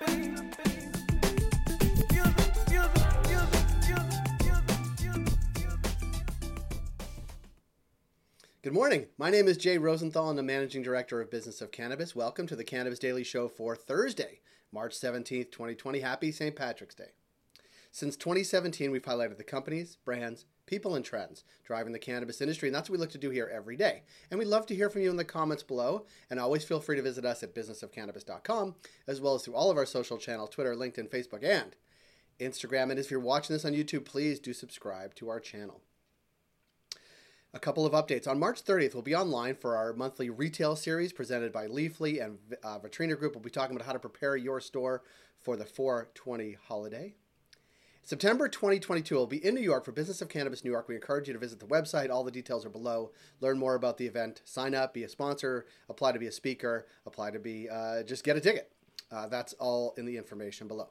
Good morning. My name is Jay Rosenthal, and I'm the Managing Director of Business of Cannabis. Welcome to the Cannabis Daily Show for Thursday, March 17th, 2020. Happy St. Patrick's Day. Since 2017, we've highlighted the companies, brands, people, and trends driving the cannabis industry, and that's what we look to do here every day. And we'd love to hear from you in the comments below, and always feel free to visit us at businessofcannabis.com, as well as through all of our social channels Twitter, LinkedIn, Facebook, and Instagram. And if you're watching this on YouTube, please do subscribe to our channel. A couple of updates. On March 30th, we'll be online for our monthly retail series presented by Leafly and uh, Vitrina Group. We'll be talking about how to prepare your store for the 420 holiday. September 2022 will be in New York for Business of Cannabis New York. We encourage you to visit the website. All the details are below. Learn more about the event. Sign up, be a sponsor, apply to be a speaker, apply to be, uh, just get a ticket. Uh, that's all in the information below.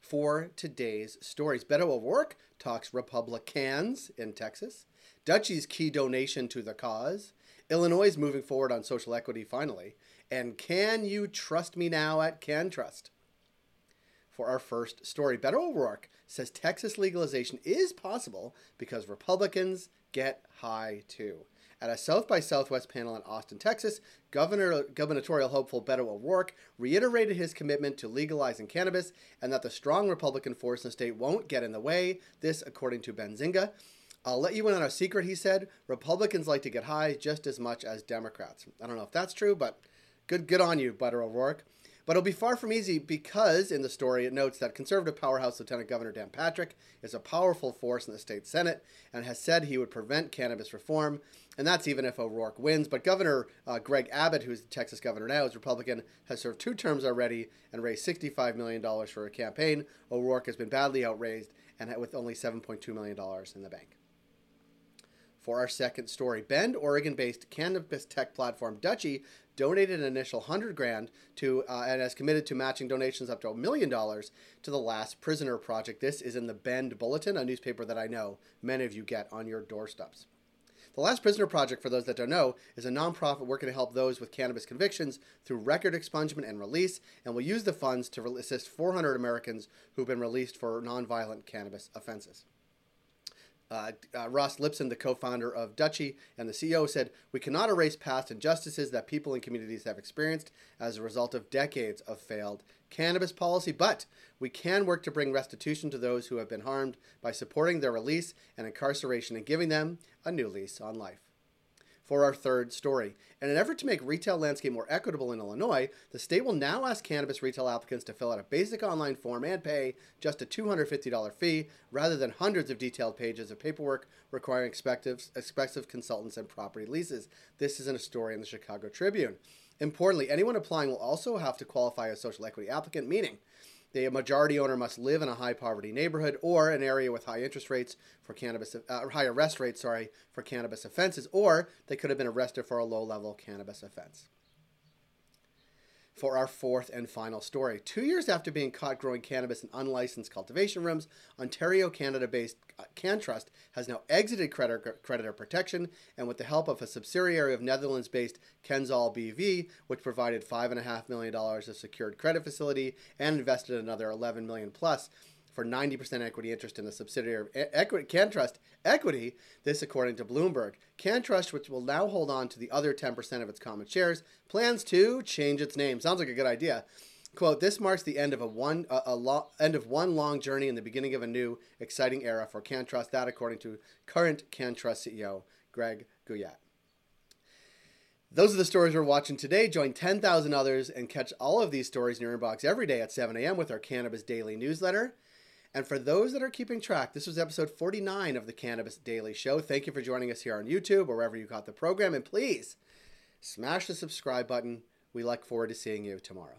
For today's stories, Beto O'Rourke talks Republicans in Texas. Dutchie's key donation to the cause. Illinois is moving forward on social equity finally. And can you trust me now at CannTrust? For our first story, Beto O'Rourke says Texas legalization is possible because Republicans get high too. At a South by Southwest panel in Austin, Texas, Governor, gubernatorial hopeful Beto O'Rourke reiterated his commitment to legalizing cannabis and that the strong Republican force in the state won't get in the way. This, according to Benzinga. I'll let you in on a secret, he said. Republicans like to get high just as much as Democrats. I don't know if that's true, but good, good on you, Beto O'Rourke. But it'll be far from easy because, in the story, it notes that conservative powerhouse Lieutenant Governor Dan Patrick is a powerful force in the state Senate and has said he would prevent cannabis reform. And that's even if O'Rourke wins. But Governor uh, Greg Abbott, who's the Texas governor now, is Republican, has served two terms already and raised $65 million for a campaign. O'Rourke has been badly outraised and with only $7.2 million in the bank for our second story. Bend, Oregon-based cannabis tech platform Dutchie donated an initial 100 grand to uh, and has committed to matching donations up to a million dollars to the Last Prisoner Project. This is in the Bend Bulletin, a newspaper that I know many of you get on your doorsteps. The Last Prisoner Project, for those that don't know, is a nonprofit working to help those with cannabis convictions through record expungement and release, and will use the funds to assist 400 Americans who've been released for nonviolent cannabis offenses. Uh, uh, Ross Lipson, the co founder of Dutchie and the CEO, said, We cannot erase past injustices that people and communities have experienced as a result of decades of failed cannabis policy, but we can work to bring restitution to those who have been harmed by supporting their release and incarceration and giving them a new lease on life for our third story. In an effort to make retail landscape more equitable in Illinois, the state will now ask cannabis retail applicants to fill out a basic online form and pay just a $250 fee rather than hundreds of detailed pages of paperwork requiring expensive, consultants and property leases. This is in a story in the Chicago Tribune. Importantly, anyone applying will also have to qualify as social equity applicant, meaning the majority owner must live in a high poverty neighborhood or an area with high interest rates for cannabis, uh, high arrest rates, sorry, for cannabis offenses, or they could have been arrested for a low level cannabis offense for our fourth and final story. Two years after being caught growing cannabis in unlicensed cultivation rooms, Ontario, Canada based uh, CannTrust has now exited creditor, creditor protection and, with the help of a subsidiary of Netherlands based Kenzal BV, which provided $5.5 million of secured credit facility and invested another 11 million plus for 90% equity interest in the subsidiary of equity, CannTrust Equity. This, according to Bloomberg. CannTrust, which will now hold on to the other 10% of its common shares, plans to change its name. Sounds like a good idea. Quote, this marks the end of a one a, a lo- end of one long journey and the beginning of a new exciting era for CannTrust. That according to current CannTrust CEO Greg Guyatt. Those are the stories we're watching today. Join 10,000 others and catch all of these stories in your inbox every day at 7 a.m. with our Cannabis Daily newsletter. And for those that are keeping track, this was episode 49 of the Cannabis Daily Show. Thank you for joining us here on YouTube or wherever you got the program. And please smash the subscribe button. We look forward to seeing you tomorrow.